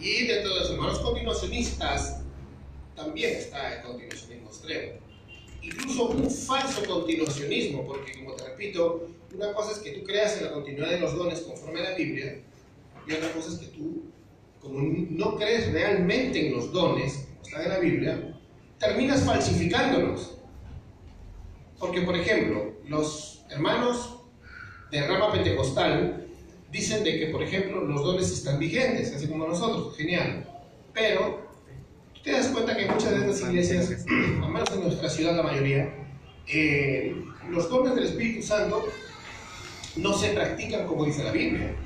Y dentro de los hermanos continuacionistas también está el continuacionismo extremo. Incluso un falso continuacionismo, porque como te repito, una cosa es que tú creas en la continuidad de los dones conforme a la Biblia, y otra cosa es que tú, como no crees realmente en los dones, como está en la Biblia, terminas falsificándolos. Porque, por ejemplo, los hermanos de rama pentecostal dicen de que, por ejemplo, los dones están vigentes, así como nosotros, genial. Pero tú te das cuenta que muchas de estas iglesias, al menos en nuestra ciudad la mayoría, eh, los dones del Espíritu Santo no se practican como dice la Biblia.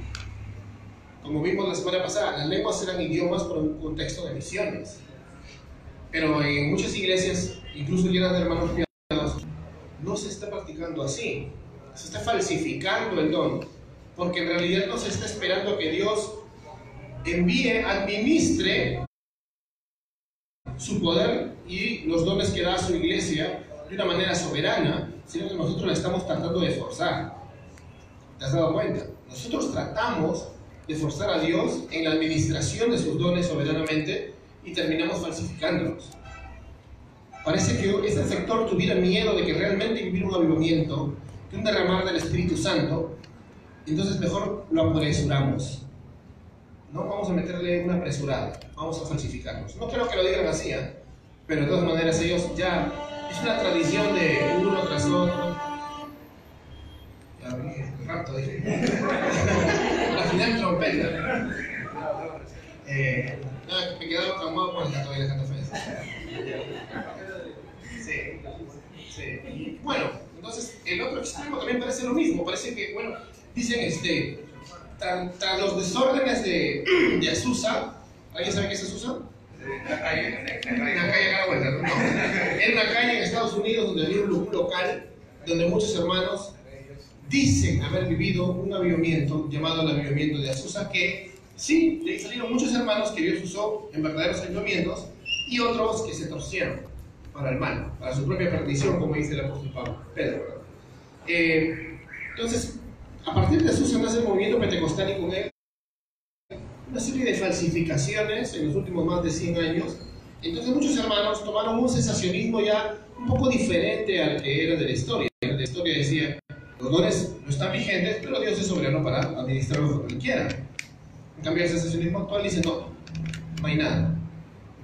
Como vimos la semana pasada, las lenguas eran idiomas por un contexto de misiones. Pero en muchas iglesias, incluso llenas de hermanos piadosos, no se está practicando así. Se está falsificando el don. Porque en realidad no se está esperando que Dios envíe, administre su poder y los dones que da a su iglesia de una manera soberana, sino que nosotros la estamos tratando de forzar. ¿Te has dado cuenta? Nosotros tratamos de forzar a Dios en la administración de sus dones soberanamente y terminamos falsificándolos. Parece que este sector tuviera miedo de que realmente hubiera un avivamiento, de un derramar del Espíritu Santo, entonces mejor lo apresuramos. No vamos a meterle una apresurada, vamos a falsificarlos. No creo que lo digan así, ¿eh? pero de todas maneras ellos ya, es una tradición de uno tras otro. Dije, rato dije. La final trompeta. Eh, no, me quedaba traumado con el canto de canto Sí, sí. bueno, entonces el otro extremo también parece lo mismo. Parece que, bueno, dicen este, tras los desórdenes de, de Azusa, ¿alguien sabe qué es Azusa? La calle, la calle no. Era una calle en Estados Unidos donde había un local donde muchos hermanos dicen haber vivido un avivamiento llamado el avivamiento de Azusa que Sí, de ahí salieron muchos hermanos que Dios usó en verdaderos ayuntamientos y otros que se torcieron para el mal, para su propia perdición, como dice el apóstol Pablo, Pedro. Eh, entonces, a partir de eso se nace el movimiento pentecostal y con él una serie de falsificaciones en los últimos más de 100 años. Entonces muchos hermanos tomaron un sensacionismo ya un poco diferente al que era de la historia. La historia decía, los dones no están vigentes, pero Dios es soberano para administrarlos como Él quiera. En cambio, el sensacionismo actual dice, no, no hay nada.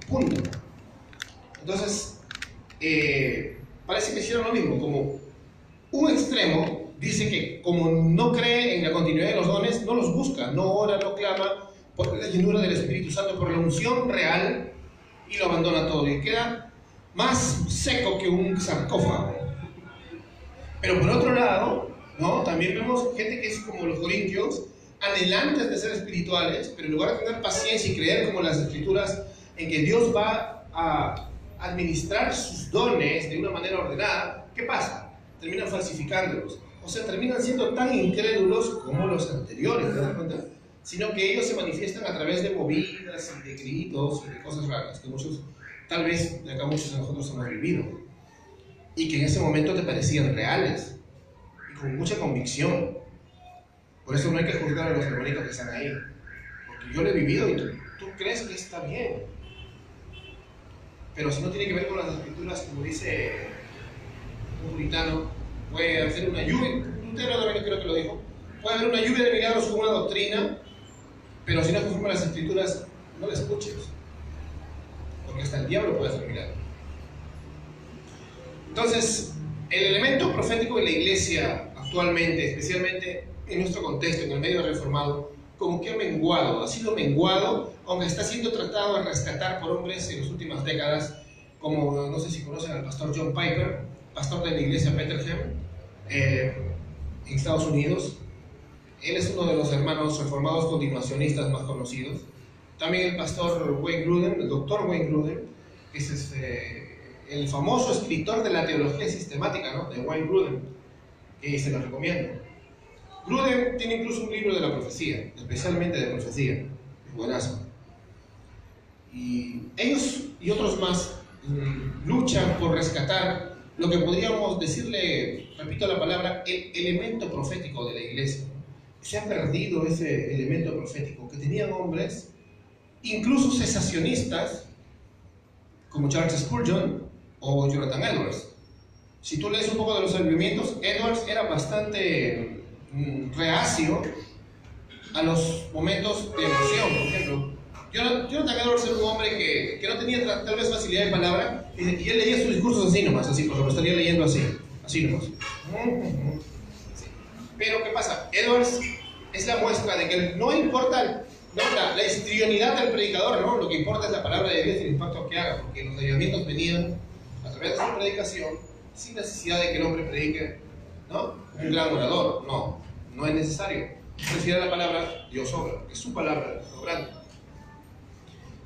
Punto. Entonces, eh, parece que hicieron lo mismo, como un extremo dice que como no cree en la continuidad de los dones, no los busca, no ora, no clama por la llenura del Espíritu Santo, por la unción real, y lo abandona todo, y queda más seco que un sarcófago. Pero por otro lado, ¿no? también vemos gente que es como los corintios, anhelantes de ser espirituales, pero en lugar de tener paciencia y creer como las escrituras en que Dios va a administrar sus dones de una manera ordenada, ¿qué pasa? Terminan falsificándolos. O sea, terminan siendo tan incrédulos como los anteriores, ¿te das cuenta? Sino que ellos se manifiestan a través de movidas y de gritos y de cosas raras que muchos, tal vez de acá muchos de nosotros hemos vivido. Y que en ese momento te parecían reales y con mucha convicción. Por eso no hay que juzgar a los hermanitos que están ahí. Porque yo lo he vivido y tú, crees que está bien. Pero si no tiene que ver con las escrituras, como dice un puritano, puede hacer una lluvia, Lutero también creo que lo dijo, puede haber una lluvia de milagros con una doctrina, pero si no conforma las escrituras, no la escuches. Porque hasta el diablo puede hacer milagros. Entonces, el elemento profético de la iglesia actualmente, especialmente en nuestro contexto, en el medio reformado, como que ha menguado, ha sido menguado, aunque está siendo tratado de rescatar por hombres en las últimas décadas, como no sé si conocen al pastor John Piper, pastor de la iglesia Bethlehem, eh, en Estados Unidos. Él es uno de los hermanos reformados continuacionistas más conocidos. También el pastor Wayne Gruden, el doctor Wayne Gruden, es este, el famoso escritor de la teología sistemática ¿no? de Wayne Gruden, que se lo recomiendo. Gruden tiene incluso un libro de la profecía, especialmente de profecía, buenazo. Y ellos y otros más mm, luchan por rescatar lo que podríamos decirle, repito la palabra, el elemento profético de la iglesia. Se ha perdido ese elemento profético que tenían hombres incluso cesacionistas como Charles Spurgeon o Jonathan Edwards. Si tú lees un poco de los movimientos, Edwards era bastante mm, reacio a los momentos de emoción, por ejemplo. Jonathan Edwards era un hombre que, que no tenía tal vez facilidad de palabra y, él leía sus discursos así nomás, así, por ejemplo, estaría leyendo así, así nomás. Pero ¿qué pasa? Edwards es la muestra de que no importa la, la histrionidad del predicador, ¿no? lo que importa es la palabra de Dios y el impacto que haga, porque los avivamientos venían a través de su predicación sin necesidad de que el hombre predique ¿no? un gran orador, no, no es necesario. Necesidad de la palabra, Dios obra, porque es su palabra obrando.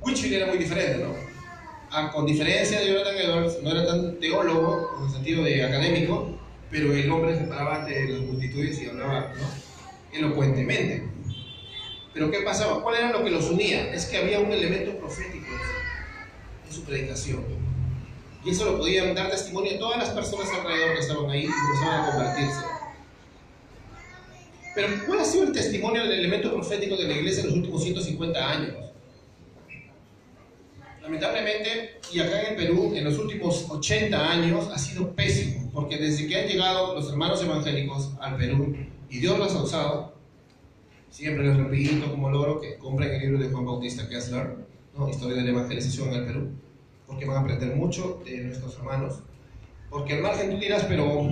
Whitfield era muy diferente, ¿no? Con diferencia de Jonathan Edwards, no era tan teólogo en el sentido de académico, pero el hombre se paraba ante las multitudes y hablaba ¿no? elocuentemente. Pero ¿qué pasaba? ¿Cuál era lo que los unía? Es que había un elemento profético en su predicación. Y eso lo podían dar testimonio a todas las personas alrededor que estaban ahí y empezaban a convertirse. Pero ¿cuál ha sido el testimonio del elemento profético de la iglesia en los últimos 150 años? Lamentablemente, y acá en el Perú, en los últimos 80 años ha sido pésimo, porque desde que han llegado los hermanos evangélicos al Perú y Dios los ha usado, Siempre les repito como logro que compren el libro de Juan Bautista Kessler, ¿no? Historia de la Evangelización en el Perú, porque van a aprender mucho de nuestros hermanos. Porque al margen tú dirás, pero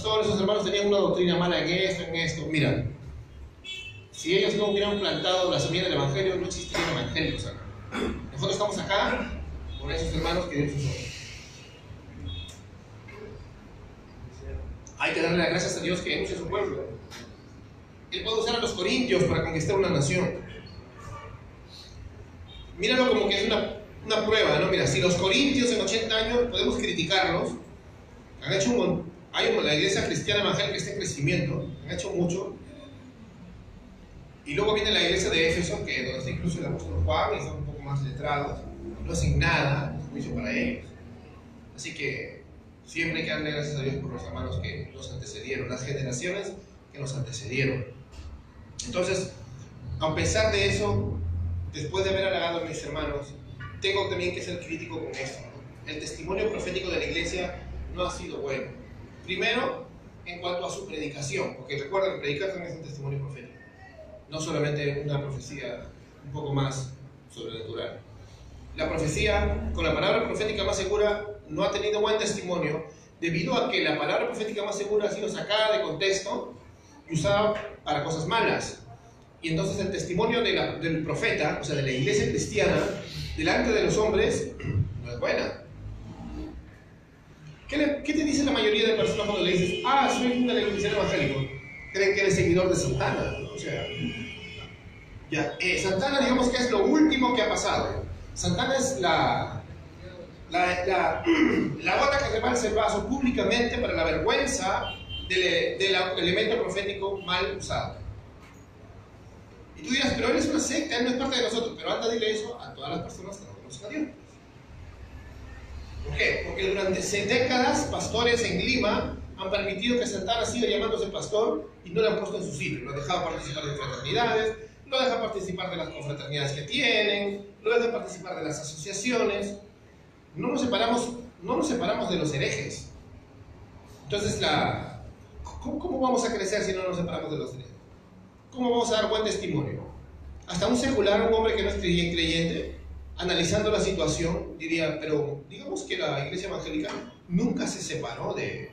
todos esos hermanos tenían una doctrina mala en esto, en esto. Mira, si ellos no hubieran plantado la semilla del Evangelio, no existirían evangélicos acá. Nosotros estamos acá por esos hermanos que Dios. Hay que darle las gracias a Dios que use su pueblo. Él puede usar a los corintios para conquistar una nación. Míralo como que es una, una prueba, ¿no? Mira, si los corintios en 80 años podemos criticarlos, han hecho un hay la iglesia cristiana evangélica está en crecimiento, han hecho mucho. Y luego viene la iglesia de Éfeso, que donde está incluso el apóstol Juan, y son más letrados, no hacen nada, es juicio para ellos. Así que siempre que darle gracias a Dios por los hermanos que nos antecedieron, las generaciones que nos antecedieron. Entonces, a pesar de eso, después de haber halagado a mis hermanos, tengo también que ser crítico con esto. El testimonio profético de la iglesia no ha sido bueno. Primero, en cuanto a su predicación, porque recuerden, predicar también es un testimonio profético, no solamente una profecía un poco más sobrenatural. La profecía, con la palabra profética más segura, no ha tenido buen testimonio debido a que la palabra profética más segura ha sido sacada de contexto y usada para cosas malas. Y entonces el testimonio del profeta, o sea, de la iglesia cristiana, delante de los hombres, no es buena. ¿Qué, te dice la mayoría de personas cuando le dices, ah, soy un cristiano evangélico? Creen que eres seguidor de Santana. O sea, ya, eh, Santana digamos que es lo último que ha pasado. Santana es la, la, la, la gota que rebalsa el vaso públicamente para la vergüenza del, elemento profético mal usado. Y tú dirás, pero él es una secta, él no es parte de nosotros. Pero anda, dile eso a todas las personas que no conocen a Dios. ¿Por qué? Porque durante décadas pastores en Lima han permitido que Santana siga llamándose pastor y no le han puesto en su sitio. Lo han dejado participar de fraternidades, lo dejan participar de las confraternidades que tienen, lo dejan participar de las asociaciones. No nos separamos, no nos separamos de los herejes. Entonces ¿Cómo, vamos a crecer si no nos separamos de los tres? ¿Cómo vamos a dar buen testimonio? Hasta un secular, un hombre que no es creyente, analizando la situación, diría, pero digamos que la iglesia evangélica nunca se separó de,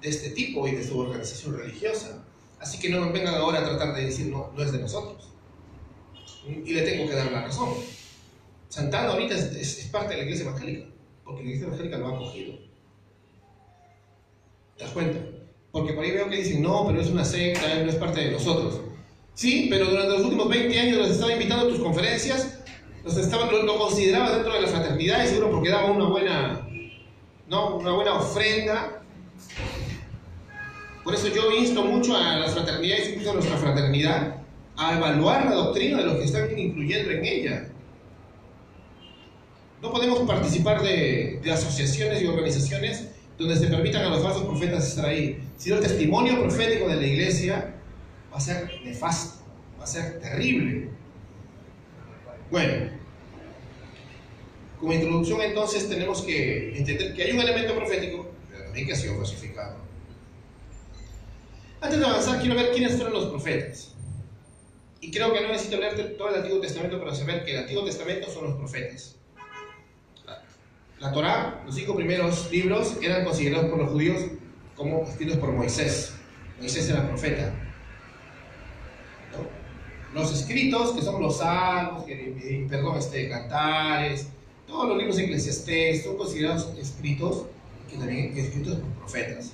de este tipo y de su organización religiosa. Así que no nos vengan ahora a tratar de decir, no, no es de nosotros. Y le tengo que dar la razón. Santana ahorita es, es, parte de la iglesia evangélica, porque la iglesia evangélica lo ha acogido. ¿Te das cuenta? Porque por ahí veo que dicen, no, pero es una secta, no es parte de nosotros. Sí, pero durante los últimos 20 años los estaba invitando a tus conferencias, los estaba, lo, consideraba dentro de la fraternidad y seguro porque daba una buena, ¿no? una buena ofrenda. Por eso yo insto mucho a las fraternidades, incluso a nuestra fraternidad, a evaluar la doctrina de los que están incluyendo en ella. No podemos participar de, asociaciones y organizaciones donde se permitan a los falsos profetas estar ahí, sino el testimonio profético de la iglesia va a ser nefasto, va a ser terrible. Bueno, Como introducción entonces tenemos que entender que hay un elemento profético, pero también que ha sido falsificado. Antes de avanzar, quiero ver quiénes fueron los profetas. Y creo que no necesito leer todo el Antiguo Testamento para saber que el Antiguo Testamento son los profetas. La Torá, los cinco primeros libros, eran considerados por los judíos como escritos por Moisés. Moisés era profeta. Los escritos, que son los salmos, perdón, este, cantares, todos los libros eclesiastés son considerados escritos, que también escritos por profetas.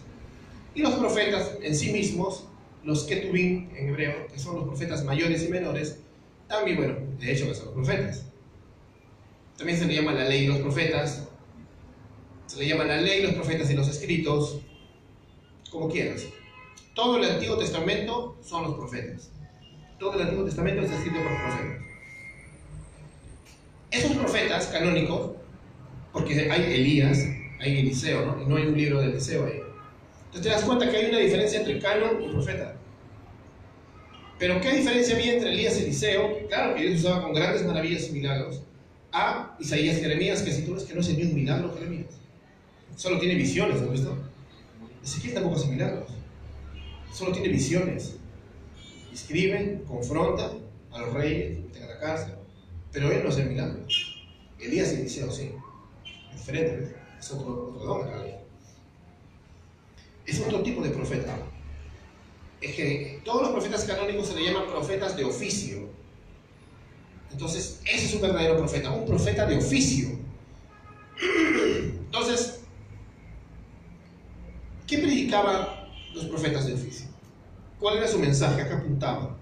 Y los profetas en sí mismos, los ketubim en hebreo, que son los profetas mayores y menores, también, bueno, de hecho que son los profetas. También se le llama la ley de los profetas, se le llama la ley, los profetas y los escritos, como quieras. Todo el Antiguo Testamento son los profetas. Todo el Antiguo Testamento está escrito por profetas. Esos profetas canónicos, porque hay Elías, hay Eliseo, ¿no? Y no hay un libro de Eliseo ahí. Entonces te das cuenta que hay una diferencia entre canon y profeta. Pero ¿qué diferencia había entre Elías y Eliseo? Claro que Dios usaba con grandes maravillas y milagros. A Isaías Jeremías, que si tú ves que no se dio un milagro Jeremías. Solo tiene visiones, ¿no visto? Ezequiel tampoco hace milagros. Solo tiene visiones. Escribe, confronta a los reyes, meten a la cárcel. Pero él no hace milagros. Elías y Eliseo sí. Diferente, es otro, don Es otro tipo de profeta. Es que todos los profetas canónicos se le llaman profetas de oficio. Entonces, ese es un verdadero profeta, un profeta de oficio. Entonces, ¿Qué predicaban los profetas de oficio? ¿Cuál era su mensaje? ¿A qué apuntaban?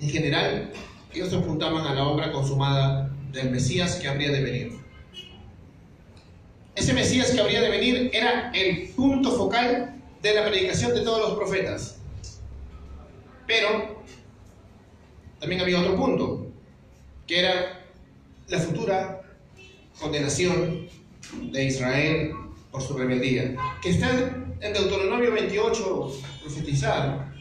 En general, ellos apuntaban a la obra consumada del Mesías que habría de venir. Ese Mesías que habría de venir era el punto focal de la predicación de todos los profetas. Pero también había otro punto, que era la futura condenación de Israel por su rebeldía. Que está en Deuteronomio 28 profetizar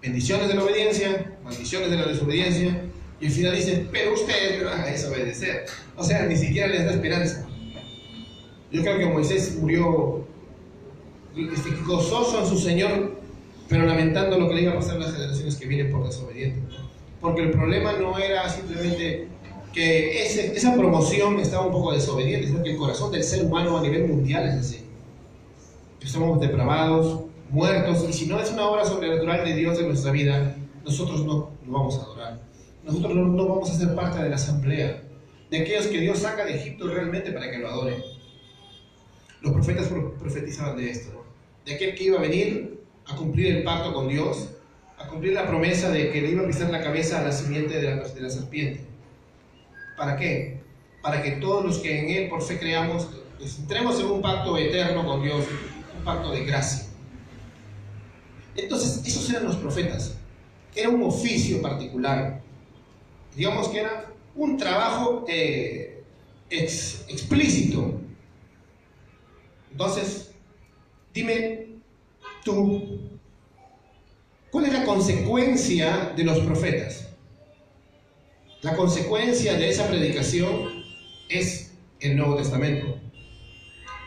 bendiciones de la obediencia, maldiciones de la desobediencia, y al final dice, pero ustedes van a desobedecer. O sea, ni siquiera les da esperanza. Yo creo que Moisés murió este, gozoso en su Señor, pero lamentando lo que le iba a pasar a las generaciones que vienen por desobedientes. Porque el problema no era simplemente que esa promoción estaba un poco desobediente, sino que el corazón del ser humano a nivel mundial es así. Estamos depravados, muertos, y si no es una obra sobrenatural de Dios en nuestra vida, nosotros no lo vamos a adorar. Nosotros no, no vamos a ser parte de la asamblea, de aquellos que Dios saca de Egipto realmente para que lo adoren. Los profetas profetizaban de esto, de aquel que iba a venir a cumplir el pacto con Dios, a cumplir la promesa de que le iba a pisar la cabeza a la simiente de la, de la serpiente ¿Para qué? Para que todos los que en Él por fe creamos, entremos en un pacto eterno con Dios, un pacto de gracia. Entonces, esos eran los profetas. Era un oficio particular. Digamos que era un trabajo eh, explícito. Entonces, dime tú, ¿cuál es la consecuencia de los profetas? La consecuencia de esa predicación es el Nuevo Testamento.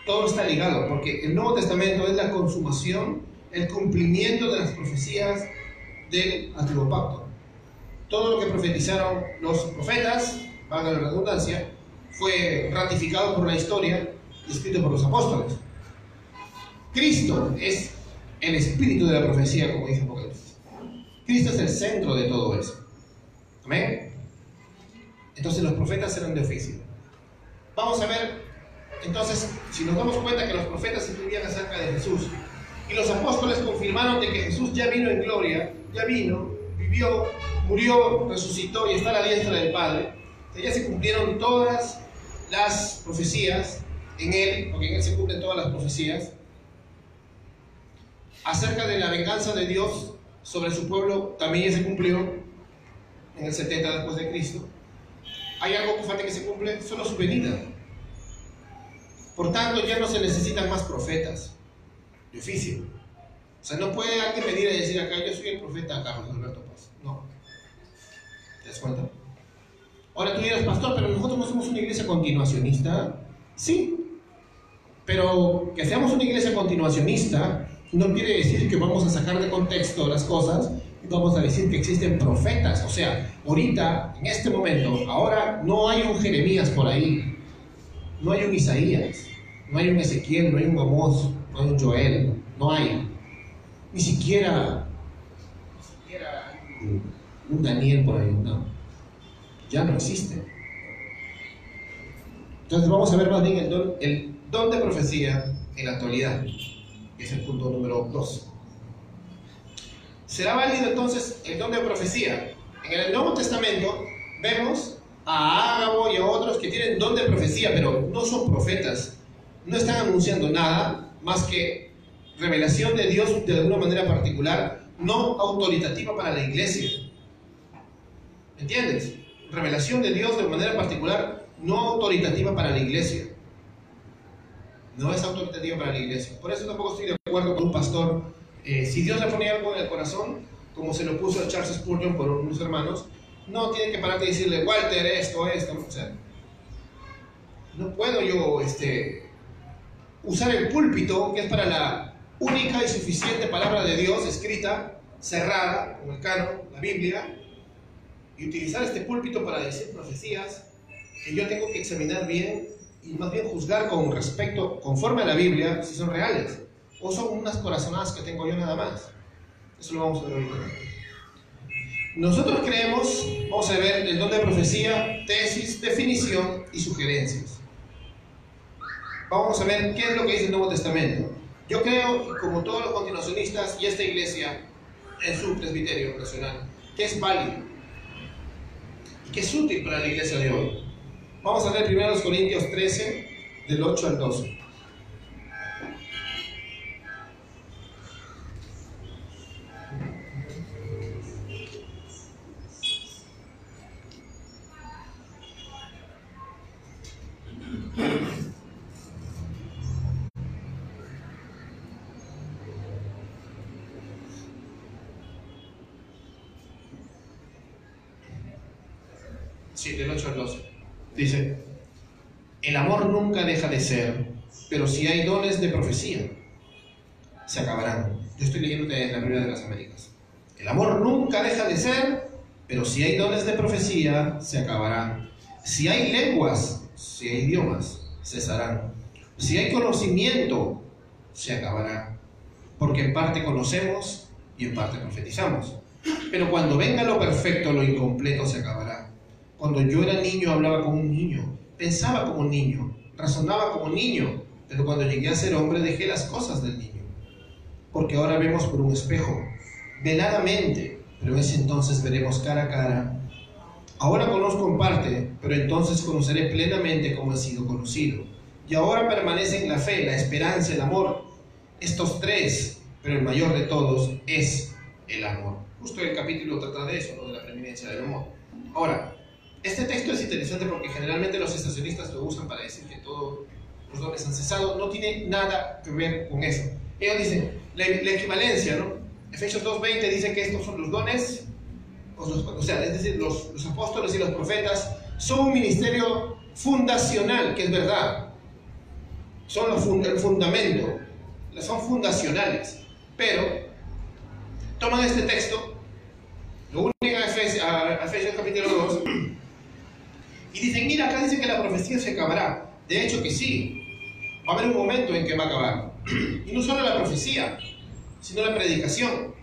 Todo está ligado, porque el Nuevo Testamento es la consumación, el cumplimiento de las profecías del Antiguo Pacto. Todo lo que profetizaron los profetas, valga la redundancia, fue ratificado por la historia escrito por los apóstoles. Cristo es el espíritu de la profecía, como dice Apocalipsis. Cristo es el centro de todo eso. Amén. Entonces los profetas eran de oficio. Vamos a ver, entonces, si nos damos cuenta que los profetas escribían acerca de Jesús y los apóstoles confirmaron de que Jesús ya vino en gloria, ya vino, vivió, murió, resucitó y está a la diestra del Padre, ya se cumplieron todas las profecías en Él, porque en Él se cumplen todas las profecías, acerca de la venganza de Dios sobre su pueblo, también ya se cumplió en el 70 después de Cristo hay algo que se cumple, solo su venida. Por tanto, ya no se necesitan más profetas de oficio. O sea, no puede alguien venir y decir acá, yo soy el profeta Carlos Alberto Paz. No. ¿Te das cuenta? Ahora tú dirás, pastor, pero nosotros no somos una iglesia continuacionista. Sí, pero que seamos una iglesia continuacionista no quiere decir que vamos a sacar de contexto las cosas y vamos a decir que existen profetas. O sea, ahorita, en este momento, ahora no hay un Jeremías por ahí, no hay un Isaías, no hay un Ezequiel, no hay un Amós, no hay un Joel, no hay. Ni siquiera, ni siquiera un Daniel por ahí, no. Ya no existe. Entonces vamos a ver más bien el don, el don de profecía en la actualidad, es el punto número 2. ¿Será válido entonces el don de profecía? En el Nuevo Testamento vemos a Ágabo y a otros que tienen don de profecía, pero no son profetas, no están anunciando nada más que revelación de Dios de alguna manera particular, no autoritativa para la iglesia. ¿Entiendes? Revelación de Dios de manera particular, no autoritativa para la iglesia. No es autoritativa para la iglesia. Por eso tampoco estoy de acuerdo con un pastor. Eh, si Dios le pone algo en el corazón, como se lo puso a Charles Spurgeon por unos hermanos, no tiene que pararte y decirle, Walter, esto, esto. O sea, no puedo yo este, usar el púlpito, que es para la única y suficiente palabra de Dios escrita, cerrada, como el canon, la Biblia, y utilizar este púlpito para decir profecías que yo tengo que examinar bien y más bien juzgar con respecto, conforme a la Biblia, si son reales o son unas corazonadas que tengo yo nada más. Eso lo vamos a ver ahorita. Nosotros creemos, vamos a ver el don de profecía, tesis, definición y sugerencias. Vamos a ver qué es lo que dice el Nuevo Testamento. Yo creo, como todos los continuacionistas y esta iglesia en su presbiterio nacional, que es válido y que es útil para la iglesia de hoy. Vamos a ver primero los Corintios 13, del 8 al 12. Nunca deja de ser, pero si hay dones de profecía, se acabarán. Yo estoy leyendo en la Biblia de las Américas. El amor nunca deja de ser, pero si hay dones de profecía, se acabarán. Si hay lenguas, si hay idiomas, cesarán. Si hay conocimiento, se acabará. Porque en parte conocemos y en parte profetizamos. Pero cuando venga lo perfecto, lo incompleto se acabará. Cuando yo era niño hablaba como un niño, pensaba como un niño, razonaba como niño, pero cuando llegué a ser hombre dejé las cosas del niño. Porque ahora vemos por un espejo, veladamente, pero ese entonces veremos cara a cara. Ahora conozco en parte, pero entonces conoceré plenamente como he sido conocido. Y ahora permanecen la fe, la esperanza, el amor. Estos tres, pero el mayor de todos es el amor. Justo el capítulo trata de eso, ¿no? de la preeminencia del amor. Ahora, este texto es interesante porque generalmente los estacionistas lo usan para decir que todos los dones han cesado. No tiene nada que ver con eso. Ellos dicen, la, equivalencia, ¿no? Efesios 2.20 dice que estos son los dones, o, sea, es decir, los, los apóstoles y los profetas son un ministerio fundacional, que es verdad. Son los el fundamento, son fundacionales. Pero toman este texto, lo único a Efesios capítulo 2, y dicen, mira, acá dice que la profecía se acabará. De hecho que sí, va a haber un momento en que va a acabar. Y no solo la profecía, sino la predicación.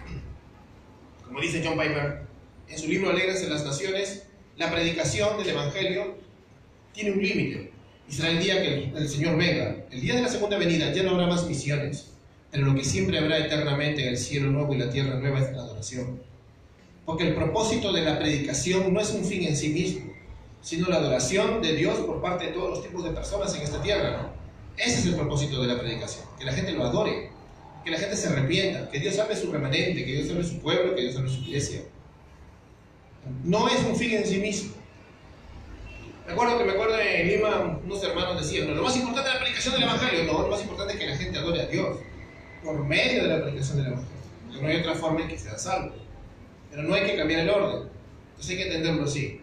Como dice John Piper en su libro Alegres en las Naciones, la predicación del Evangelio tiene un límite. Y será el día que el, Señor venga. El día de la segunda venida ya no habrá más misiones, pero lo que siempre habrá eternamente en el cielo nuevo y la tierra nueva es la adoración. Porque el propósito de la predicación no es un fin en sí mismo, sino la adoración de Dios por parte de todos los tipos de personas en esta tierra. ¿no? Ese es el propósito de la predicación, que la gente lo adore, que la gente se arrepienta, que Dios salve su remanente, que Dios salve su pueblo, que Dios salve su iglesia. No es un fin en sí mismo. Me acuerdo que me acuerdo en Lima unos hermanos decían, no, lo más importante es la predicación del Evangelio, no, lo más importante es que la gente adore a Dios por medio de la predicación del Evangelio. no hay otra forma en que sea salvo. Pero no hay que cambiar el orden. Entonces hay que entenderlo así.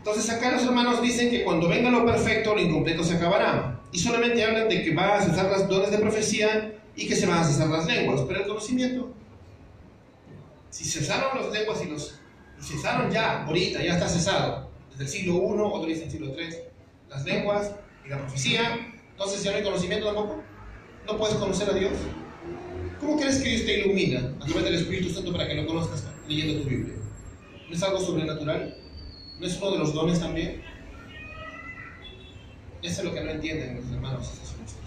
Entonces acá los hermanos dicen que cuando venga lo perfecto, lo incompleto se acabará. Y solamente hablan de que va a cesar las dones de profecía y que se van a cesar las lenguas. Pero el conocimiento, si cesaron las lenguas y los y cesaron ya, ahorita, ya está cesado, desde el siglo I, otro dice el siglo III, las lenguas y la profecía, entonces ya no hay conocimiento tampoco. ¿No puedes conocer a Dios? ¿Cómo crees que Dios te ilumina a través del Espíritu Santo para que lo conozcas leyendo tu Biblia? ¿No es algo sobrenatural? ¿No es uno de los dones también? Eso es lo que no entienden los hermanos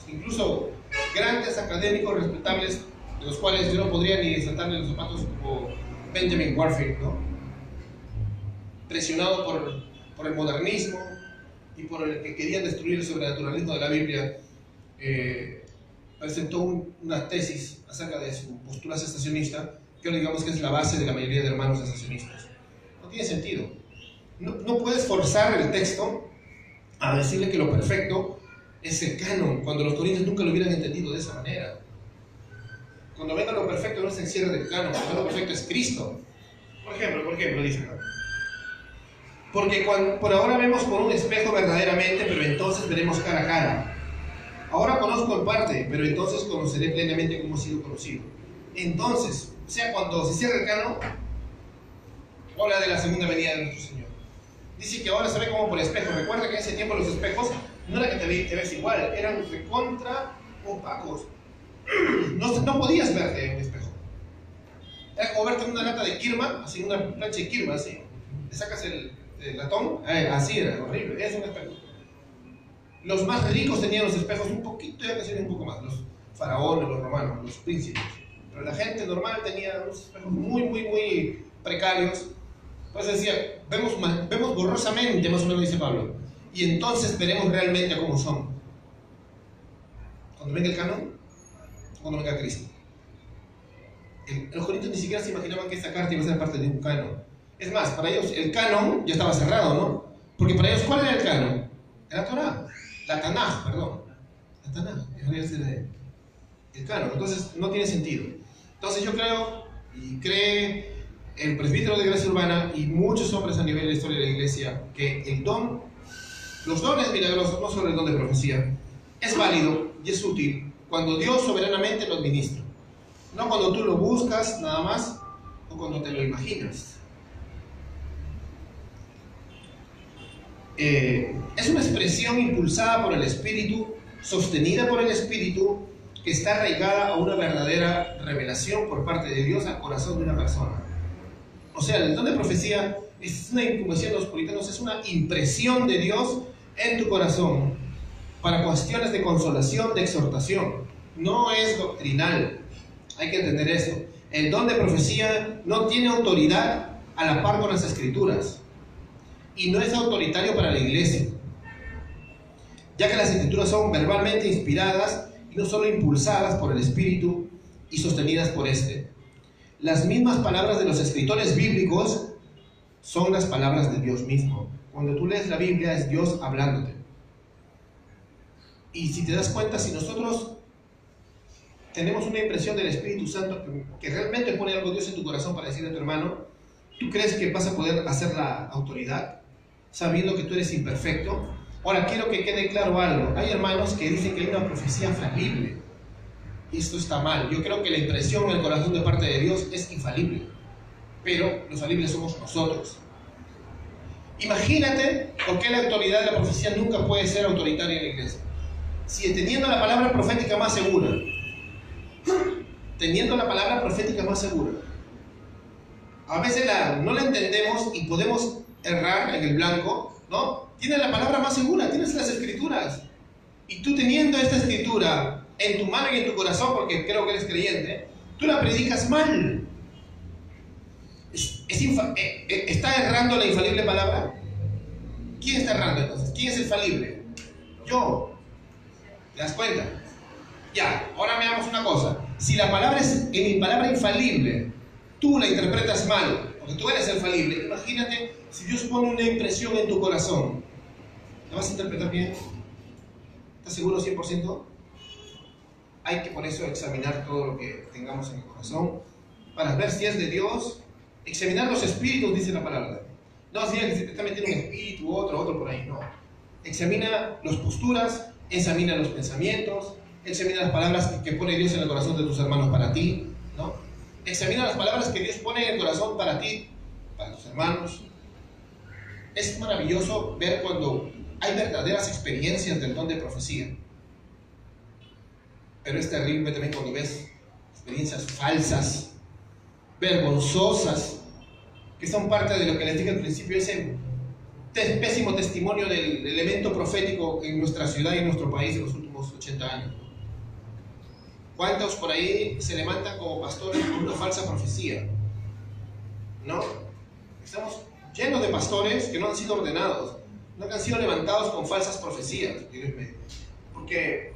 Incluso grandes académicos respetables, de los cuales yo no podría ni saltarle los zapatos como Benjamin Warfield, ¿no? Presionado por, por el modernismo y por el que querían destruir el sobrenaturalismo de la Biblia, eh, presentó una tesis acerca de su postura sensacionista, que digamos que es la base de la mayoría de hermanos sensacionistas. No tiene sentido. No, no puedes forzar el texto a decirle que lo perfecto es el canon, cuando los corintios nunca lo hubieran entendido de esa manera. Cuando venga lo perfecto no es el cierre del canon, lo perfecto es Cristo. Por ejemplo, por ejemplo, dice Porque cuando, por ahora vemos por un espejo verdaderamente, pero entonces veremos cara a cara. Ahora conozco en parte, pero entonces conoceré plenamente cómo he sido conocido. Entonces, o sea, cuando se cierra el canon, habla de la segunda venida de nuestro Señor. Dice que ahora se ve como por espejo. Recuerda que en ese tiempo los espejos no era que te, ves igual, eran recontra opacos. No, no podías verte en un espejo. Era como verte en una lata de kirma, así, una plancha de kirma, así. Le sacas el, latón, eh, así era, horrible, es un espejo. Los más ricos tenían los espejos un poquito, ya que un poco más, los faraones, los romanos, los príncipes. Pero la gente normal tenía unos espejos muy, muy, muy precarios. Pues decía, vemos, vemos borrosamente, más o menos dice Pablo, y entonces veremos realmente cómo son. Cuando venga el canon, cuando venga Cristo. los corintios ni siquiera se imaginaban que esta carta iba a ser parte de un canon. Es más, para ellos el canon ya estaba cerrado, ¿no? Porque para ellos, ¿cuál era el canon? Era Torah, la Tanaj, perdón. La Tanaj, el canon. Entonces no tiene sentido. Entonces yo creo, y cree el presbítero de Iglesia Urbana y muchos hombres a nivel de la historia de la iglesia, que el don, los dones milagrosos, no solo el don de profecía, es válido y es útil cuando Dios soberanamente lo administra. No cuando tú lo buscas nada más o cuando te lo imaginas. Eh, es una expresión impulsada por el Espíritu, sostenida por el Espíritu que está arraigada a una verdadera revelación por parte de Dios al corazón de una persona. O sea, el don de profecía es una, como decían los puritanos, es una impresión de Dios en tu corazón para cuestiones de consolación, de exhortación. No es doctrinal. Hay que entender eso. El don de profecía no tiene autoridad a la par con las escrituras. Y no es autoritario para la iglesia. Ya que las escrituras son verbalmente inspiradas y no solo impulsadas por el Espíritu y sostenidas por éste. Las mismas palabras de los escritores bíblicos son las palabras de Dios mismo. Cuando tú lees la Biblia es Dios hablándote. Y si te das cuenta, si nosotros tenemos una impresión del Espíritu Santo que, realmente pone algo Dios en tu corazón para decirle a tu hermano, ¿tú crees que vas a poder hacer la autoridad sabiendo que tú eres imperfecto? Ahora, quiero que quede claro algo. Hay hermanos que dicen que hay una profecía falible. Esto está mal. Yo creo que la impresión en el corazón de parte de Dios es infalible. Pero los falibles somos nosotros. Imagínate por qué la autoridad de la profecía nunca puede ser autoritaria en la iglesia. Si teniendo la palabra profética más segura, teniendo la palabra profética más segura, a veces la, no la entendemos y podemos errar en el blanco, ¿no? Tienes la palabra más segura, tienes las escrituras. Y tú teniendo esta escritura en tu mano y en tu corazón, porque creo que eres creyente, tú la predicas mal. Eh, eh, ¿Está errando la infalible palabra? ¿Quién está errando entonces? ¿Quién es el falible? Yo. ¿Te das cuenta? Ya, ahora veamos una cosa. Si la palabra es mi palabra infalible, tú la interpretas mal, porque tú eres el falible, imagínate si Dios pone una impresión en tu corazón ¿La vas a interpretar bien? ¿Estás seguro 100%? Hay que por eso examinar todo lo que tengamos en el corazón para ver si es de Dios. Examinar los espíritus, dice la palabra. No significa que se te está metiendo un espíritu, otro, otro por ahí, no. Examina las posturas, examina los pensamientos, examina las palabras que pone Dios en el corazón de tus hermanos para ti, ¿no? Examina las palabras que Dios pone en el corazón para ti, para tus hermanos. Es maravilloso ver cuando hay verdaderas experiencias del don de profecía. Pero es terrible también cuando ves experiencias falsas, vergonzosas, que son parte de lo que les dije al principio, ese pésimo testimonio del elemento profético en nuestra ciudad y en nuestro país en los últimos 80 años. ¿Cuántos por ahí se levantan como pastores con una falsa profecía? ¿No? Estamos llenos de pastores que no han sido ordenados, no han sido levantados con falsas profecías. Porque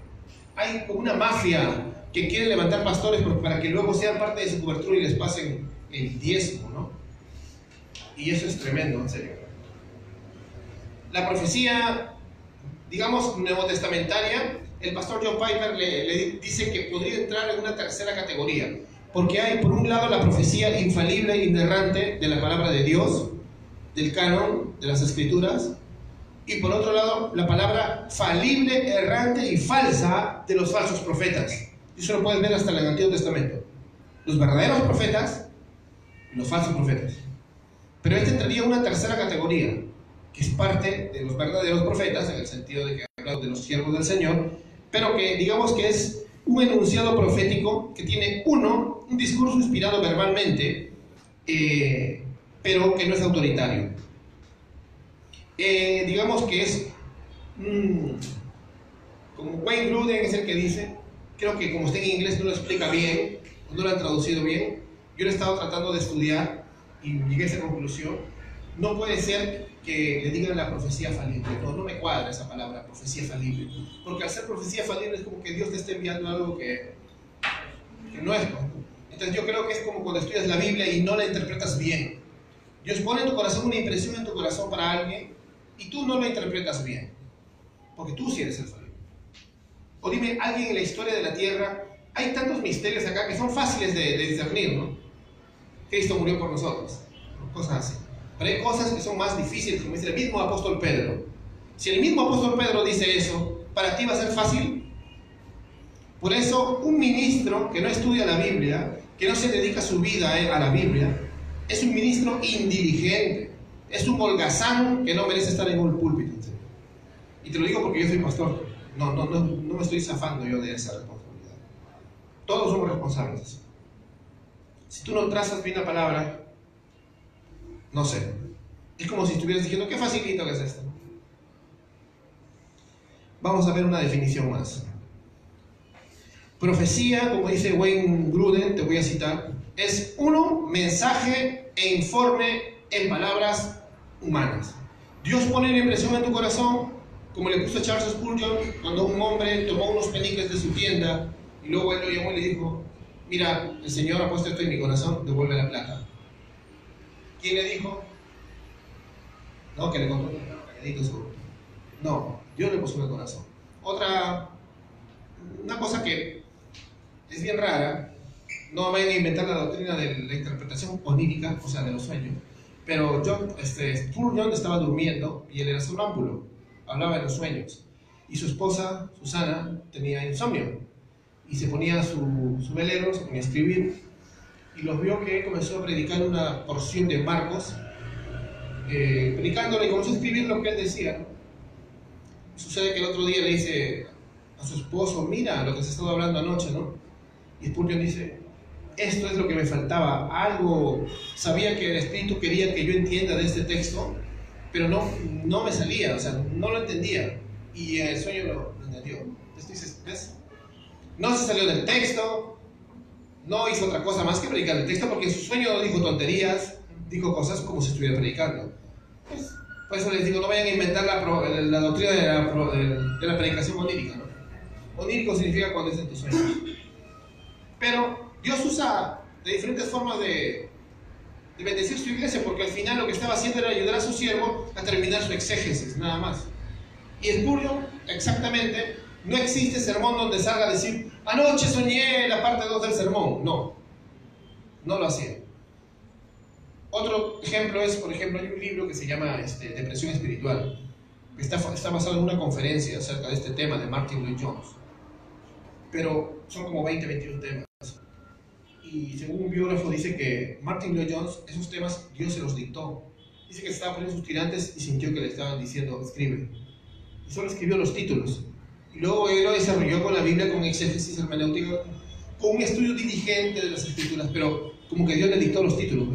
hay como una mafia que quiere levantar pastores para que luego sean parte de su cobertura y les pasen el diezmo, ¿no? Y eso es tremendo, en serio. La profecía, digamos, nuevo testamentaria, el pastor John Piper le, dice que podría entrar en una tercera categoría, porque hay por un lado la profecía infalible e inerrante de la palabra de Dios, del canon, de las escrituras, y por otro lado la palabra falible, errante y falsa de los falsos profetas. Eso lo puedes ver hasta el Antiguo Testamento. Los verdaderos profetas y los falsos profetas. Pero este en una tercera categoría, que es parte de los verdaderos profetas, en el sentido de que habla de los siervos del Señor, pero que digamos que es un enunciado profético que tiene uno, un discurso inspirado verbalmente, eh, pero que no es autoritario. Eh, digamos que es, mm, como Wayne Gruden es el que dice, creo que como está en inglés no lo explica bien, no lo han traducido bien, yo lo he estado tratando de estudiar y llegué a esa conclusión, no puede ser que le digan la profecía falible. No, no me cuadra esa palabra, profecía falible. Porque al ser profecía falible es como que Dios te está enviando algo que, que no es. Entonces yo creo que es como cuando estudias la Biblia y no la interpretas bien. Dios pone en tu corazón una impresión en tu corazón para alguien y tú no la interpretas bien. Porque tú sí eres el falible. O dime, alguien en la historia de la tierra, hay tantos misterios acá que son fáciles de, de discernir, ¿no? Cristo murió por nosotros, cosas así. Pero hay cosas que son más difíciles, como dice el mismo apóstol Pedro. Si el mismo apóstol Pedro dice eso, ¿para ti va a ser fácil? Por eso, un ministro que no estudia la Biblia, que no se dedica su vida a la Biblia, es un ministro indiligente, es un holgazán que no merece estar en un púlpito. Y te lo digo porque yo soy pastor. No, no, no, no me estoy zafando yo de esa responsabilidad. Todos somos responsables. Si tú no trazas bien la palabra, no sé. Es como si estuvieras diciendo, qué facilito que es esto. Vamos a ver una definición más. Profecía, como dice Wayne Gruden, te voy a citar, es uno, mensaje e informe en palabras humanas. Dios pone una impresión en tu corazón, como le puso a Charles Spurgeon cuando un hombre tomó unos peniques de su tienda y luego él lo llamó y le dijo, mira, el Señor ha esto en mi corazón, devuelve la plata. ¿Quién le dijo? No, que le contó. No, Dios le puso en corazón. Otra, una cosa que es bien rara, no vayan a inventar la doctrina de la interpretación onírica, o sea, de los sueños, pero John, este, John estaba durmiendo y él era sonámbulo, hablaba de los sueños, y su esposa, Susana, tenía insomnio, y se ponía su, su velero, a escribir, y los vio que comenzó a predicar una porción de Marcos, eh, predicándole y comenzó a escribir lo que él decía. Sucede que el otro día le dice a su esposo, mira lo que se estaba hablando anoche, ¿no? Y Spurgeon dice, esto es lo que me faltaba, algo, sabía que el Espíritu quería que yo entienda de este texto, pero no, no me salía, o sea, no lo entendía. Y el sueño lo, entendió. Entonces dices, ¿ves? No se salió del texto, no hizo otra cosa más que predicar el texto porque en su sueño dijo tonterías, dijo cosas como si estuviera predicando. Pues, por eso les digo, no vayan a inventar la, la doctrina de la, de la, predicación onírica. ¿no? Onírico significa cuando es en tus sueños. Pero Dios usa de diferentes formas de, de bendecir su iglesia porque al final lo que estaba haciendo era ayudar a su siervo a terminar su exégesis, nada más. Y Espurio, exactamente, no existe sermón donde salga a decir, anoche soñé la parte 2 del sermón. No, no lo hacía. Otro ejemplo es, por ejemplo, hay un libro que se llama este, Depresión Espiritual. Está, está basado en una conferencia acerca de este tema de Martin Lloyd Jones. Pero son como 20, 21 temas. Y según un biógrafo dice que Martin Lloyd Jones, esos temas Dios se los dictó. Dice que estaba poniendo sus tirantes y sintió que le estaban diciendo, escribe. Y solo escribió los títulos. Y luego él lo desarrolló con la Biblia, con exégesis hermenéutica, con un estudio diligente de las escrituras, pero como que Dios le dictó los títulos.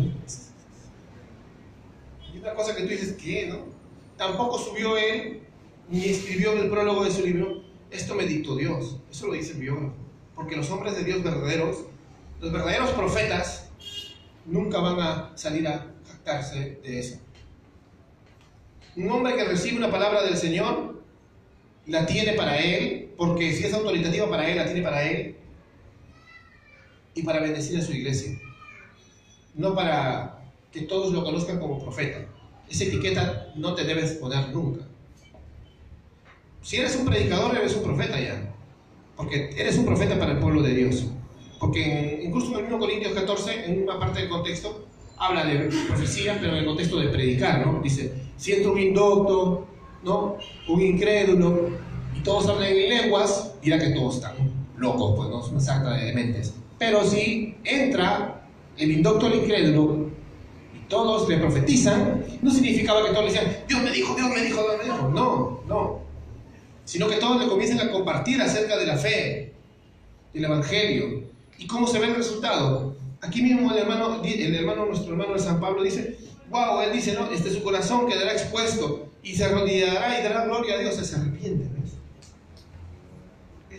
Y una cosa que tú dices, ¿qué? No? Tampoco subió él, ni escribió en el prólogo de su libro, esto me dictó Dios. Eso lo dice el biógrafo. Porque los hombres de Dios verdaderos, los verdaderos profetas, nunca van a salir a jactarse de eso. Un hombre que recibe una palabra del Señor, la tiene para él, porque si es autoritativa para él, la tiene para él, y para bendecir a su iglesia. No para que todos lo conozcan como profeta. Esa etiqueta no te debes poner nunca. Si eres un predicador, eres un profeta ya. Porque eres un profeta para el pueblo de Dios. Porque incluso en el 1 Corintios 14, en una parte del contexto, habla de profecía, pero en el contexto de predicar, ¿no? Dice, siento un indocto, ¿no? Un incrédulo, y todos hablan en lenguas, dirá que todos están locos, pues, ¿no? Es una sarta de dementes. Pero si entra el indocto al incrédulo y todos le profetizan, no significaba que todos le decían, Dios me dijo, Dios me dijo, Dios me dijo. No, no. Sino que todos le comienzan a compartir acerca de la fe, del evangelio. ¿Y cómo se ve el resultado? Aquí mismo el hermano, nuestro hermano de San Pablo dice, wow, él dice, no, este su corazón quedará expuesto y se arrodillará y dará gloria a Dios, se arrepiente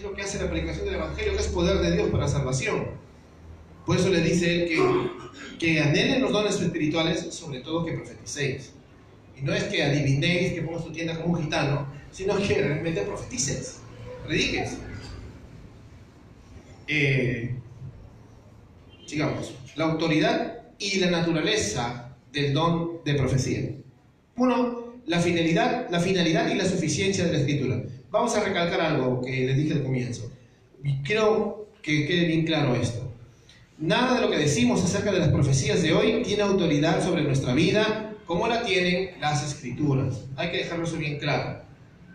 lo que hace la predicación del Evangelio, que es poder de Dios para salvación. Por eso le dice que, que anhelen los dones espirituales, sobre todo que profeticéis. Y no es que adivinéis, que pongas tu tienda como un gitano, sino que realmente profetices, prediques. Eh, sigamos. La autoridad y la naturaleza del don de profecía. Uno, la finalidad, la finalidad y la suficiencia de la escritura. Vamos a recalcar algo que les dije al comienzo. Quiero que quede bien claro esto. Nada de lo que decimos acerca de las profecías de hoy tiene autoridad sobre nuestra vida como la tienen las escrituras. Hay que dejarlo eso bien claro.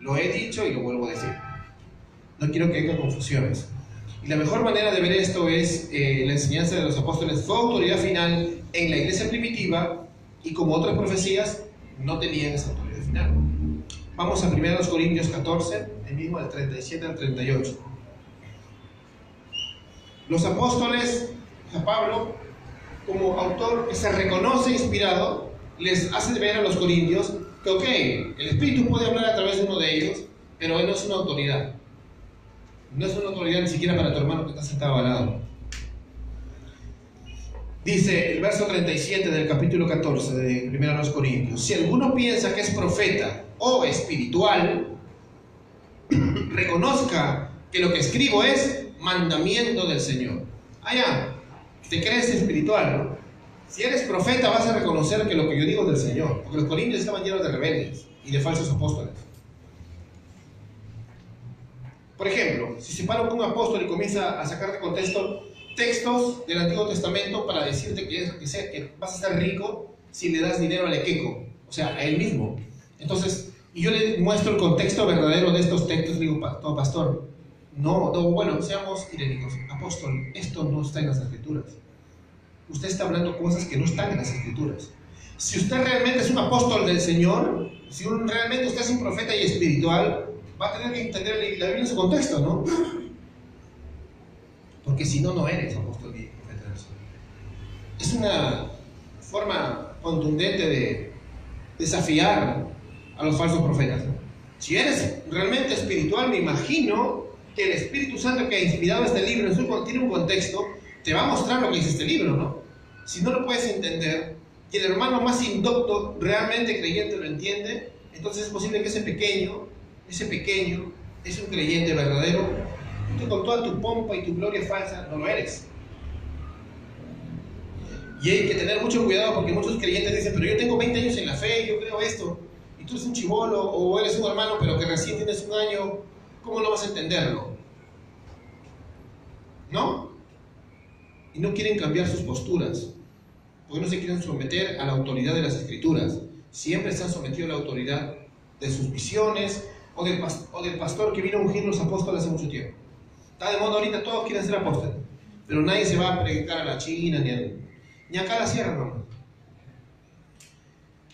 Lo he dicho y lo vuelvo a decir. No quiero que haya confusiones. Y la mejor manera de ver esto es eh, la enseñanza de los apóstoles fue autoridad final en la iglesia primitiva y como otras profecías no tenían esa autoridad final. Vamos a 1 Corintios 14, el mismo del 37 al 38. Los apóstoles, a Pablo, como autor que se reconoce inspirado, les hace ver a los corintios que, ok, el Espíritu puede hablar a través de uno de ellos, pero él no es una autoridad. No es una autoridad ni siquiera para tu hermano que está sentado al lado. Dice el verso 37 del capítulo 14 de 1 Corintios, si alguno piensa que es profeta o espiritual, reconozca que lo que escribo es mandamiento del Señor. Allá, ah, te crees espiritual, ¿no? Si eres profeta vas a reconocer que lo que yo digo es del Señor, porque los corintios estaban llenos de rebeldes y de falsos apóstoles. Por ejemplo, si se para un apóstol y comienza a sacar de contexto textos del Antiguo Testamento para decirte que, es, que, que vas a ser rico si le das dinero al equeco, o sea, a él mismo. Entonces, y yo le muestro el contexto verdadero de estos textos, digo, pastor, pastor no, no, bueno, seamos irénicos, apóstol, esto no está en las escrituras. Usted está hablando cosas que no están en las escrituras. Si usted realmente es un apóstol del Señor, si realmente usted es un profeta y espiritual, va a tener que entender la Biblia en su contexto, ¿no? Porque si no, no eres apóstol y profeta. Es una forma contundente de desafiar a los falsos profetas. Si eres realmente espiritual, me imagino que el Espíritu Santo que ha inspirado este libro tiene un contexto, te va a mostrar lo que dice este libro, ¿no? Si no lo puedes entender y el hermano más indocto, realmente creyente, lo entiende, entonces es posible que ese pequeño, ese pequeño, es un creyente verdadero, tú con toda tu pompa y tu gloria falsa no lo eres. Y hay que tener mucho cuidado porque muchos creyentes dicen, pero yo tengo 20 años en la fe, yo creo esto tú eres un chivolo o eres un hermano pero que recién tienes un año, ¿cómo no vas a entenderlo? ¿No? Y no quieren cambiar sus posturas. porque no se quieren someter a la autoridad de las escrituras. Siempre se han sometido a la autoridad de sus visiones o del, pastor que vino a ungir los apóstoles hace mucho tiempo. Está de moda ahorita, todos quieren ser apóstoles, pero nadie se va a predicar a la China ni, a, ni a la sierra, no.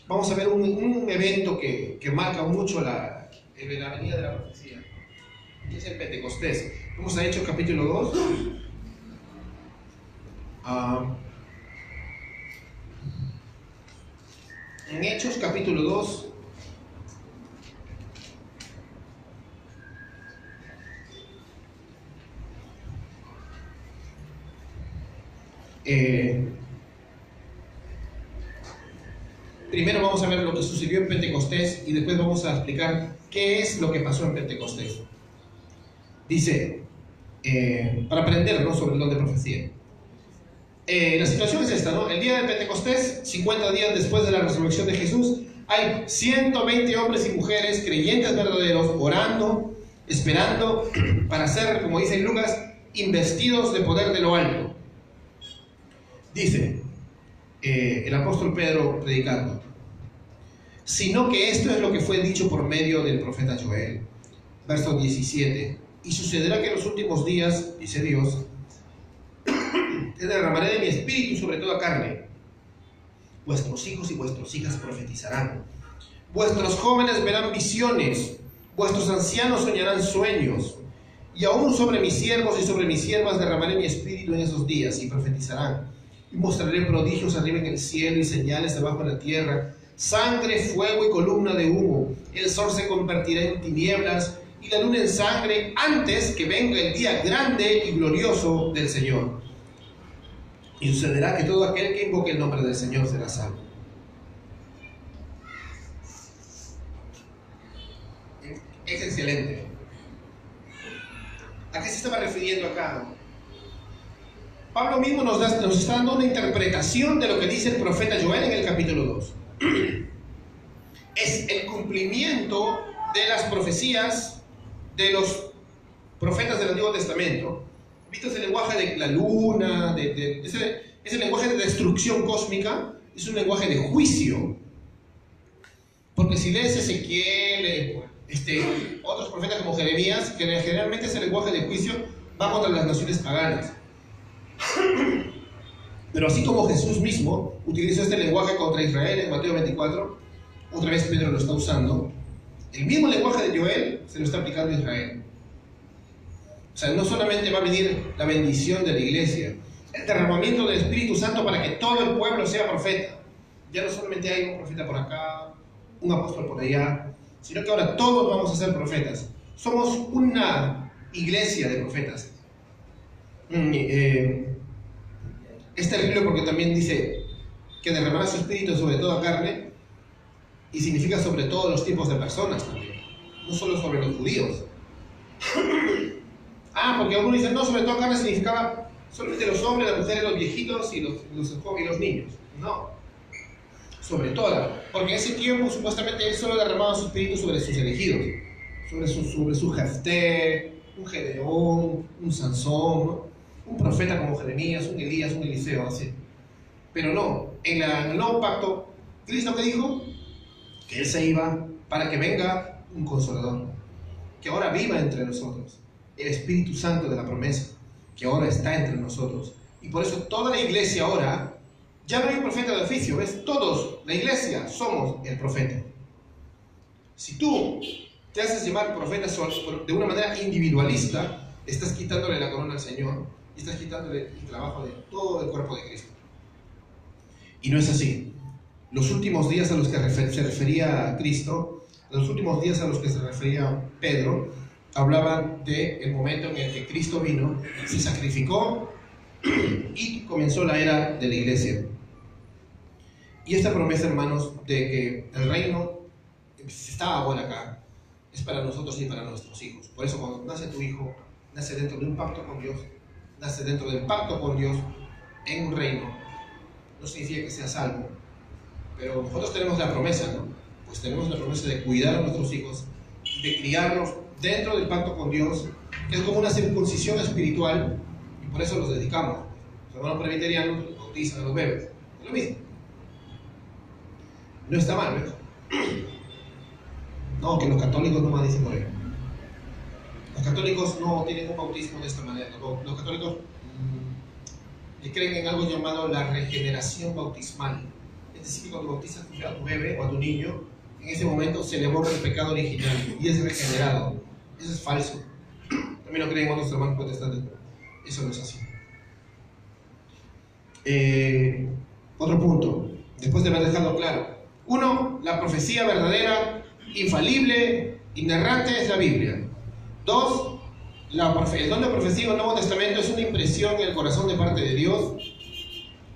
Vamos a ver un, evento que, que, marca mucho la, la venida de la profecía. Es el Pentecostés. Vamos a Hechos capítulo 2. Uh, en Hechos capítulo 2. Eh, primero vamos a ver lo que sucedió en Pentecostés y después vamos a explicar qué es lo que pasó en Pentecostés. Dice, eh, para aprender sobre el de profecía. Eh, la situación es esta, ¿no? El día de Pentecostés, 50 días después de la resurrección de Jesús, hay 120 hombres y mujeres creyentes verdaderos orando, esperando para ser, como dice Lucas, investidos de poder de lo alto. Dice eh, el apóstol Pedro predicando, sino que esto es lo que fue dicho por medio del profeta Joel, verso 17. Y sucederá que en los últimos días, dice Dios, te derramaré de mi espíritu sobre toda carne. Vuestros hijos y vuestras hijas profetizarán. Vuestros jóvenes verán visiones. Vuestros ancianos soñarán sueños. Y aún sobre mis siervos y sobre mis siervas derramaré mi espíritu en esos días y profetizarán. Mostraré prodigios arriba en el cielo y señales debajo de la tierra. Sangre, fuego y columna de humo. El sol se convertirá en tinieblas y la luna en sangre antes que venga el día grande y glorioso del Señor. Y sucederá que todo aquel que invoque el nombre del Señor será salvo. Es excelente. ¿A qué se estaba refiriendo acá? Pablo mismo nos, nos está dando una interpretación de lo que dice el profeta Joel en el capítulo 2. Es el cumplimiento de las profecías de los profetas del Antiguo Testamento, visto ese lenguaje de la luna, de, ese, lenguaje de destrucción cósmica, es un lenguaje de juicio. Porque si lees Ezequiel, eh, este, otros profetas como Jeremías, que generalmente ese lenguaje de juicio va contra las naciones paganas. Pero así como Jesús mismo utilizó este lenguaje contra Israel en Mateo 24, otra vez Pedro lo está usando, el mismo lenguaje de Joel se lo está aplicando a Israel. O sea, no solamente va a venir la bendición de la iglesia, el derramamiento del Espíritu Santo para que todo el pueblo sea profeta. Ya no solamente hay un profeta por acá, un apóstol por allá, sino que ahora todos vamos a ser profetas. Somos una iglesia de profetas. Mm, eh, es terrible porque también dice que derramará su espíritu sobre toda carne y significa sobre todos los tipos de personas también, no solo sobre los judíos. ah, porque algunos dicen, no, sobre toda carne significaba solamente los hombres, las mujeres, los viejitos y los, los, y los niños. No, sobre toda, porque en ese tiempo supuestamente él solo derramaba su espíritu sobre sus elegidos, sobre su, sobre Jefté, un Gedeón, un Sansón, un profeta como Jeremías, un Elías, un Eliseo, así. Pero no, en, en el nuevo pacto, Cristo que dijo, que Él se iba para que venga un consolador, que ahora viva entre nosotros, el Espíritu Santo de la promesa, que ahora está entre nosotros. Y por eso toda la iglesia ahora, ya no hay un profeta de oficio, ¿ves? Todos, la iglesia, somos el profeta. Si tú te haces llamar profeta de una manera individualista, estás quitándole la corona al Señor y estás quitándole el trabajo de todo el cuerpo de Cristo. Y no es así los últimos días a los que se refería Cristo, los últimos días a los que se refería Pedro, hablaban del el momento en el que Cristo vino, se sacrificó y comenzó la era de la iglesia. Y esta promesa, hermanos, de que el reino está ahora acá, es para nosotros y para nuestros hijos. Por eso cuando nace tu hijo, nace dentro de un pacto con Dios, nace dentro del pacto con Dios en un reino. No significa que sea salvo, pero nosotros tenemos la promesa, ¿no? Pues tenemos la promesa de cuidar a nuestros hijos, de criarlos dentro del pacto con Dios, que es como una circuncisión espiritual, y por eso los dedicamos. Los hermanos presbiterianos bautizan a los bebés, Lo mismo. No está mal, ¿verdad? No, que los católicos no más dicen por ello. Los católicos no tienen un bautismo de esta manera. Los católicos mm, creen en algo llamado la regeneración bautismal. Es decir, que cuando bautizas a tu bebé o a tu niño, en ese momento se le borra el pecado original y es regenerado. Eso es falso. También lo creen otros hermanos protestantes, eso no es así. Eh, otro punto, después de haber dejado claro. Uno, la profecía verdadera, infalible, inerrante es la Biblia. Dos, la el don de profecía en el Nuevo Testamento es una impresión en el corazón de parte de Dios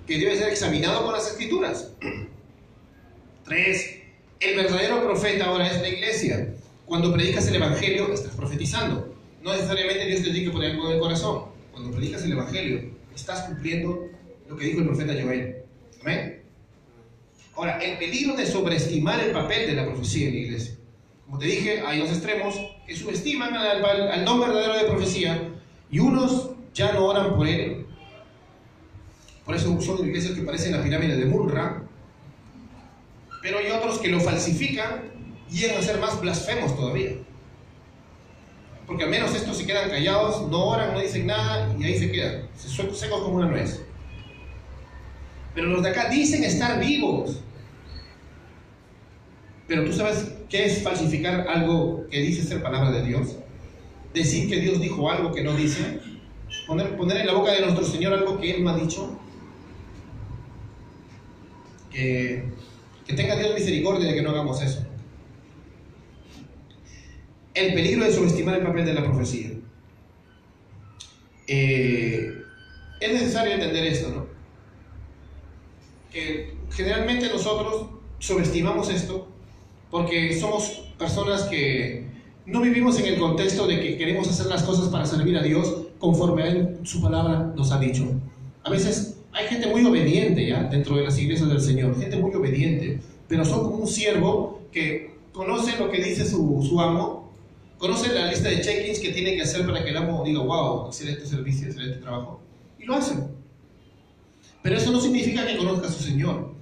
que debe ser examinado con las escrituras. Tres, el verdadero profeta ahora es la iglesia. Cuando predicas el Evangelio, estás profetizando. No necesariamente Dios te tiene que poner algo en el corazón. Cuando predicas el Evangelio, estás cumpliendo lo que dijo el profeta Joel. Amén. Ahora, el peligro de sobreestimar el papel de la profecía en la iglesia. Como te dije, hay dos extremos que subestiman al, al, don verdadero de profecía y unos ya no oran por él. Por eso son iglesias que parecen la pirámide de Munra. Pero hay otros que lo falsifican y llegan a ser más blasfemos todavía. Porque al menos estos se quedan callados, no oran, no dicen nada y ahí se quedan, secos como una nuez. Pero los de acá dicen estar vivos. Pero tú sabes qué es falsificar algo que dice ser palabra de Dios. Decir que Dios dijo algo que no dice. Poner, poner en la boca de nuestro Señor algo que Él no ha dicho. Que, que tenga Dios misericordia de que no hagamos eso. El peligro de subestimar el papel de la profecía. Eh, es necesario entender esto, ¿no? Que generalmente nosotros subestimamos esto porque somos personas que no vivimos en el contexto de que queremos hacer las cosas para servir a Dios conforme a Él, su palabra nos ha dicho. A veces hay gente muy obediente ya dentro de las iglesias del Señor, gente muy obediente, pero son como un siervo que conoce lo que dice su, su amo, conoce la lista de check-ins que tiene que hacer para que el amo diga, wow, excelente servicio, excelente trabajo, y lo hacen. Pero eso no significa que conozca a su Señor.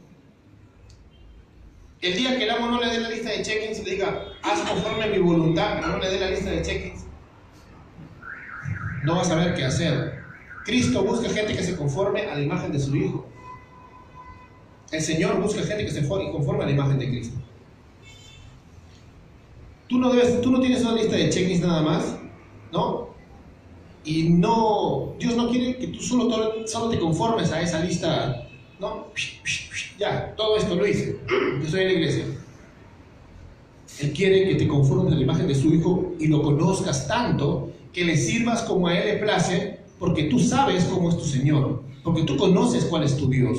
El día que el amo no le dé la lista de check-ins y le diga, haz conforme mi voluntad, pero no le dé la lista de check-ins, no va a saber qué hacer. Cristo busca gente que se conforme a la imagen de su Hijo. El Señor busca gente que se conforme a la imagen de Cristo. Tú no, debes, tú no tienes una lista de check-ins nada más, ¿no? Y no, Dios no quiere que tú solo, solo te conformes a esa lista ¿no? Ya, todo esto lo hice. Yo estoy en la iglesia. Él quiere que te conformes a la imagen de su Hijo y lo conozcas tanto que le sirvas como a Él le place, porque tú sabes cómo es tu Señor, porque tú conoces cuál es tu Dios.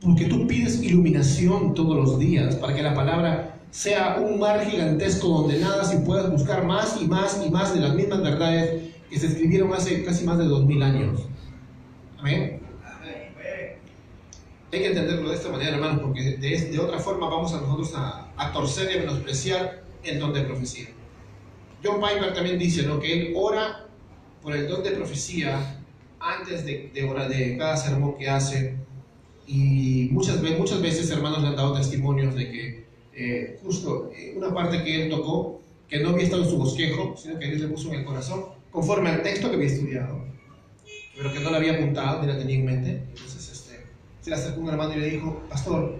Porque tú pides iluminación todos los días para que la palabra sea un mar gigantesco donde nada y puedas buscar más y más y más de las mismas verdades que se escribieron hace casi más de dos mil años. Amén. Hay que entenderlo de esta manera, hermanos, porque de, otra forma vamos a nosotros a, torcer y a menospreciar el don de profecía. John Piper también dice ¿no? que él ora por el don de profecía antes de, de, de cada sermón que hace. Y muchas, muchas veces, hermanos, le han dado testimonios de que eh, justo eh, una parte que él tocó, que no había estado en su bosquejo, sino que Dios le puso en el corazón, conforme al texto que había estudiado, pero que no lo había apuntado ni la tenía en mente. Entonces, se le acercó un hermano y le dijo, pastor,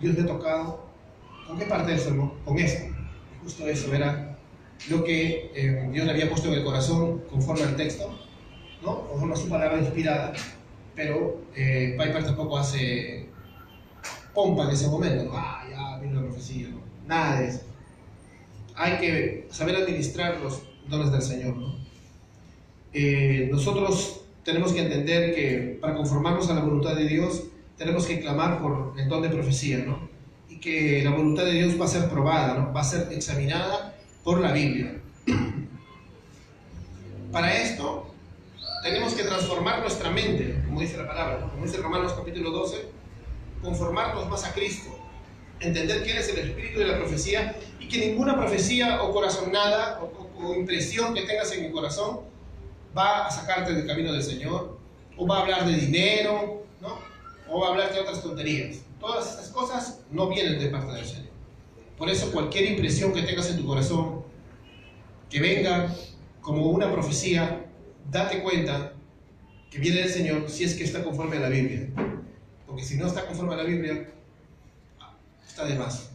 Dios me ha tocado, ¿con qué parte del sermón? Con esto. Justo eso era lo que eh, Dios le había puesto en el corazón conforme al texto, ¿no? conforme a su palabra inspirada, pero eh, Piper tampoco hace pompa en ese momento, ¿no? ah, ya vino la profecía, ¿no? nada de eso. Hay que saber administrar los dones del Señor. ¿no? Eh, nosotros tenemos que entender que para conformarnos a la voluntad de Dios, tenemos que clamar por el don de profecía, ¿no? Y que la voluntad de Dios va a ser probada, ¿no? Va a ser examinada por la Biblia. Para esto, tenemos que transformar nuestra mente, como dice la palabra, como dice Romanos capítulo 12, conformarnos más a Cristo, entender quién es el espíritu de la profecía y que ninguna profecía o corazonada o, o impresión que tengas en el corazón va a sacarte del camino del Señor, o va a hablar de dinero. O va a hablarte otras tonterías. Todas estas cosas no vienen de parte del Señor. Por eso cualquier impresión que tengas en tu corazón, que venga como una profecía, date cuenta que viene del Señor si es que está conforme a la Biblia. Porque si no está conforme a la Biblia, está de más.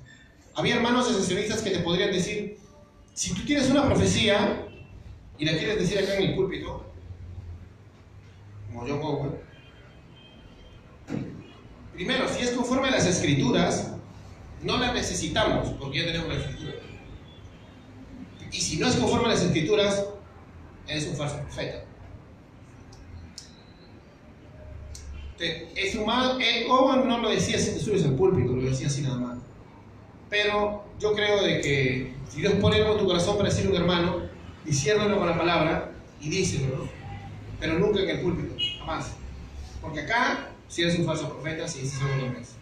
Había hermanos esencialistas que te podrían decir, si tú tienes una profecía y la quieres decir acá en el púlpito, como Owen, primero, si es conforme a las escrituras, no la necesitamos porque ya tenemos la escritura. Y si no es conforme a las escrituras, eres un falso profeta. Es humano, eh, Owen no lo decía si te subes al púlpito, lo decía así nada más. Pero yo creo de que si Dios pone algo en tu corazón para decir un hermano, diciéndolo con la palabra y díselo, ¿no? pero nunca en el púlpito, jamás. Porque acá, si eres un falso profeta, si dices algo no es.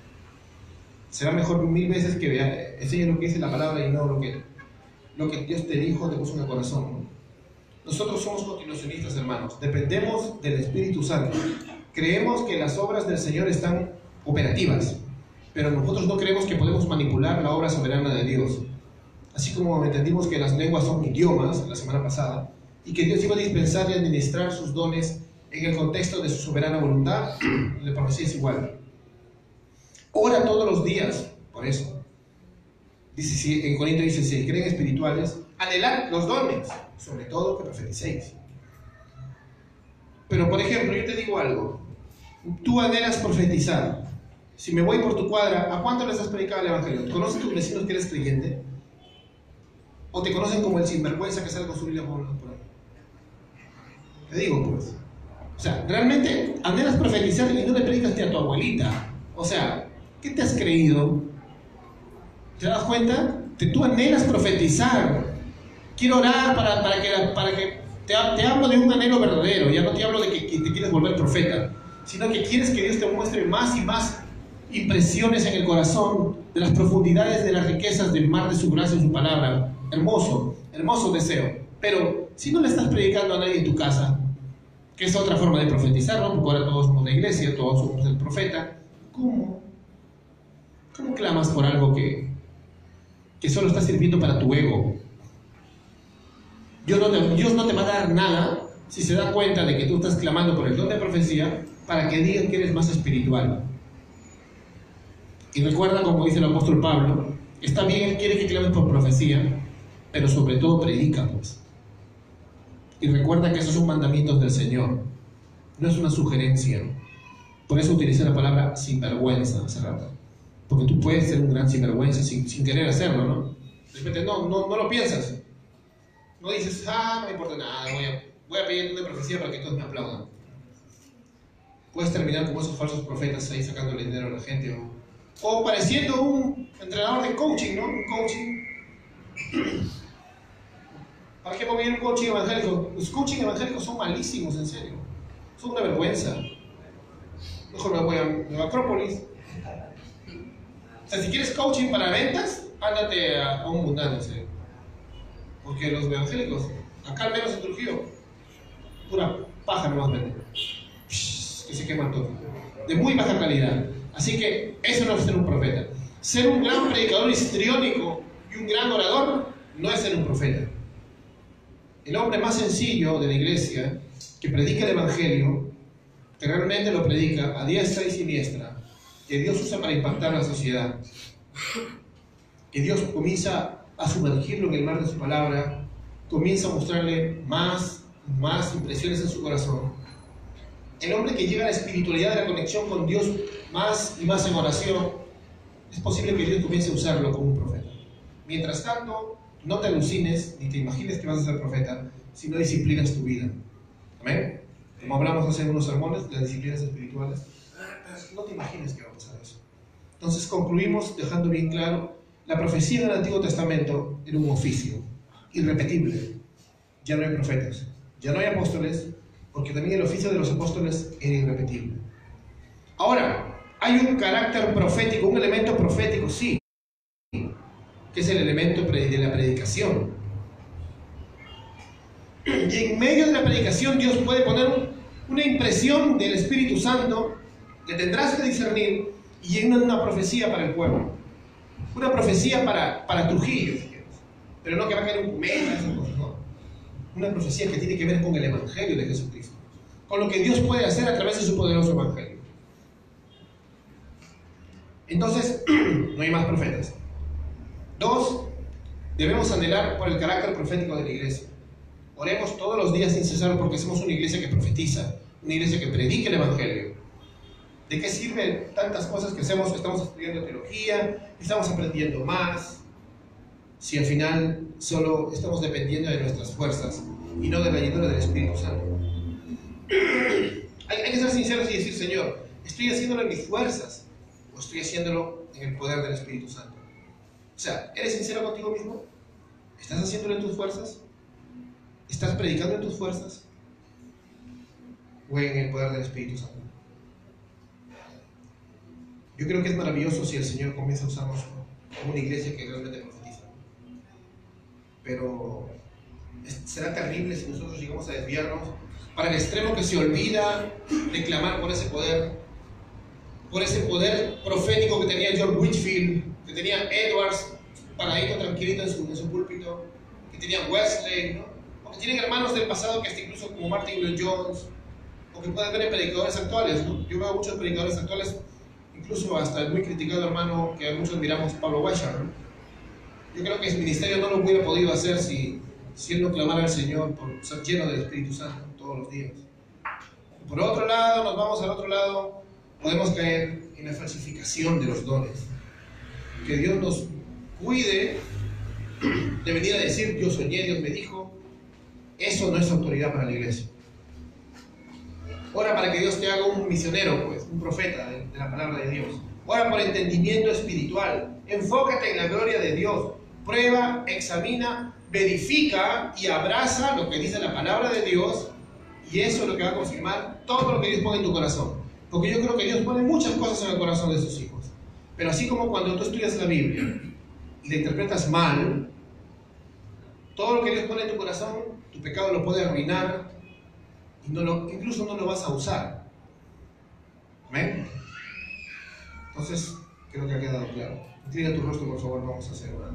Será mejor mil veces que vea, enseñe lo que dice la palabra y no lo que, lo que Dios te dijo, te puso en el corazón. Nosotros somos continuacionistas, hermanos. Dependemos del Espíritu Santo. Creemos que las obras del Señor están operativas, pero nosotros no creemos que podemos manipular la obra soberana de Dios. Así como entendimos que las lenguas son idiomas la semana pasada, y que Dios iba a dispensar y administrar sus dones en el contexto de su soberana voluntad, la profecía es igual. Ora todos los días, por eso. En Corinto dice, si creen espirituales, anhelar los dones, sobre todo que profeticéis. Pero, por ejemplo, yo te digo algo, tú anhelas profetizar. Si me voy por tu cuadra, ¿a cuánto les has predicado el Evangelio? ¿Conoces tus vecinos que eres creyente? ¿O te conocen como el sinvergüenza que sale con su Biblia por ahí? Te digo, pues. O sea, realmente anhelas profetizar y no le predicaste a tu abuelita. O sea, ¿qué te has creído? ¿Te das cuenta? Que tú anhelas profetizar. Quiero orar para, para que, para que te, te, hablo de un anhelo verdadero. Ya no te hablo de que, que te quieres volver profeta, sino que quieres que Dios te muestre más y más impresiones en el corazón de las profundidades de las riquezas del mar de su gracia y su palabra. Hermoso, hermoso deseo. Pero si no le estás predicando a nadie en tu casa, es otra forma de profetizar, ¿no? Porque ahora todos somos la iglesia, todos somos el profeta. ¿Cómo? ¿Cómo clamas por algo que, que solo está sirviendo para tu ego? Dios no, te, Dios no te va a dar nada si se da cuenta de que tú estás clamando por el don de profecía para que digan que eres más espiritual. Y recuerda, como dice el apóstol Pablo, está bien, él quiere que clames por profecía, pero sobre todo predica, pues. Y recuerda que esos son mandamientos del Señor, no es una sugerencia. Por eso utilicé la palabra sinvergüenza hace rato. Porque tú puedes ser un gran sinvergüenza sin, sin querer hacerlo, ¿no? De repente, no, no, no lo piensas. No dices, ah, no me importa nada, voy a, voy a pedir una profecía para que todos me aplaudan. Puedes terminar como esos falsos profetas ahí sacándole dinero a la gente. O, o pareciendo un entrenador de coaching, ¿no? Un coaching ¿Para qué poner un coaching evangélico? Los coaching evangélicos son malísimos, en serio. Son una vergüenza. Mejor me voy a, a Acrópolis. O sea, si quieres coaching para ventas, ándate a, un mundano, en serio. Porque los evangélicos, acá al menos en Trujillo, pura paja no más venden. Que se queman todo. De muy baja calidad. Así que eso no es ser un profeta. Ser un gran predicador histriónico y un gran orador no es ser un profeta el hombre más sencillo de la iglesia, que predica el Evangelio, que realmente lo predica a diestra y siniestra, que Dios usa para impactar la sociedad, que Dios comienza a sumergirlo en el mar de su palabra, comienza a mostrarle más más impresiones en su corazón. El hombre que llega a la espiritualidad de la conexión con Dios más y más en oración, es posible que Dios comience a usarlo como un profeta. Mientras tanto, no te alucines ni te imagines que vas a ser profeta si no disciplinas tu vida. Amén. Como hablamos hace unos sermones, las disciplinas espirituales, no te imagines que va a pasar eso. Entonces concluimos dejando bien claro, la profecía del Antiguo Testamento era un oficio irrepetible. Ya no hay profetas, ya no hay apóstoles, porque también el oficio de los apóstoles era irrepetible. Ahora, hay un carácter profético, un elemento profético, sí, que es el elemento de la predicación. Y en medio de la predicación Dios puede poner una impresión del Espíritu Santo que tendrás que discernir y en una, profecía para el pueblo. Una profecía para, para Trujillo. Pero no que va a caer un no. Una profecía que tiene que ver con el Evangelio de Jesucristo. Con lo que Dios puede hacer a través de su poderoso Evangelio. Entonces, no hay más profetas. Dos, debemos anhelar por el carácter profético de la iglesia. Oremos todos los días sin cesar porque somos una iglesia que profetiza, una iglesia que predica el Evangelio. ¿De qué sirven tantas cosas que hacemos? Estamos estudiando teología, estamos aprendiendo más, si al final solo estamos dependiendo de nuestras fuerzas y no de la llenura del Espíritu Santo. Hay que ser sinceros y decir, Señor, ¿estoy haciéndolo en mis fuerzas o estoy haciéndolo en el poder del Espíritu Santo? O sea, ¿eres sincero contigo mismo? ¿Estás haciéndolo en tus fuerzas? ¿Estás predicando en tus fuerzas? ¿O en el poder del Espíritu Santo? Yo creo que es maravilloso si el Señor comienza a usarnos como una iglesia que realmente profetiza. Pero será terrible si nosotros llegamos a desviarnos para el extremo que se olvida de clamar por ese poder, por ese poder profético que tenía George Whitfield, que tenía Edwards, paradito tranquilito en su, en su púlpito, que tenía Wesley, ¿no? o que tienen hermanos del pasado que hasta incluso como Martin Lloyd Jones, o que pueden ver predicadores actuales. ¿no? Yo veo muchos predicadores actuales incluso hasta el muy criticado hermano que muchos miramos, Pablo Weishar. Yo creo que ese ministerio no lo hubiera podido hacer si, si él no clamara al Señor por ser lleno del Espíritu Santo todos los días. Por otro lado, nos vamos al otro lado, podemos caer en la falsificación de los dones. Que Dios nos cuide de venir a decir, yo soñé, Dios me dijo, eso no es autoridad para la iglesia. Ora para que Dios te haga un misionero, pues, un profeta de, la palabra de Dios. Ora por entendimiento espiritual. Enfócate en la gloria de Dios. Prueba, examina, verifica y abraza lo que dice la palabra de Dios. Y eso es lo que va a confirmar todo lo que Dios pone en tu corazón. Porque yo creo que Dios pone muchas cosas en el corazón de sus hijos. Pero así como cuando tú estudias la Biblia y la interpretas mal, todo lo que Dios pone en tu corazón, tu pecado lo puede arruinar, y no lo, incluso no lo vas a usar. ¿Amén? Entonces, creo que ha quedado claro. Inclina tu rostro, por favor, vamos a hacer una.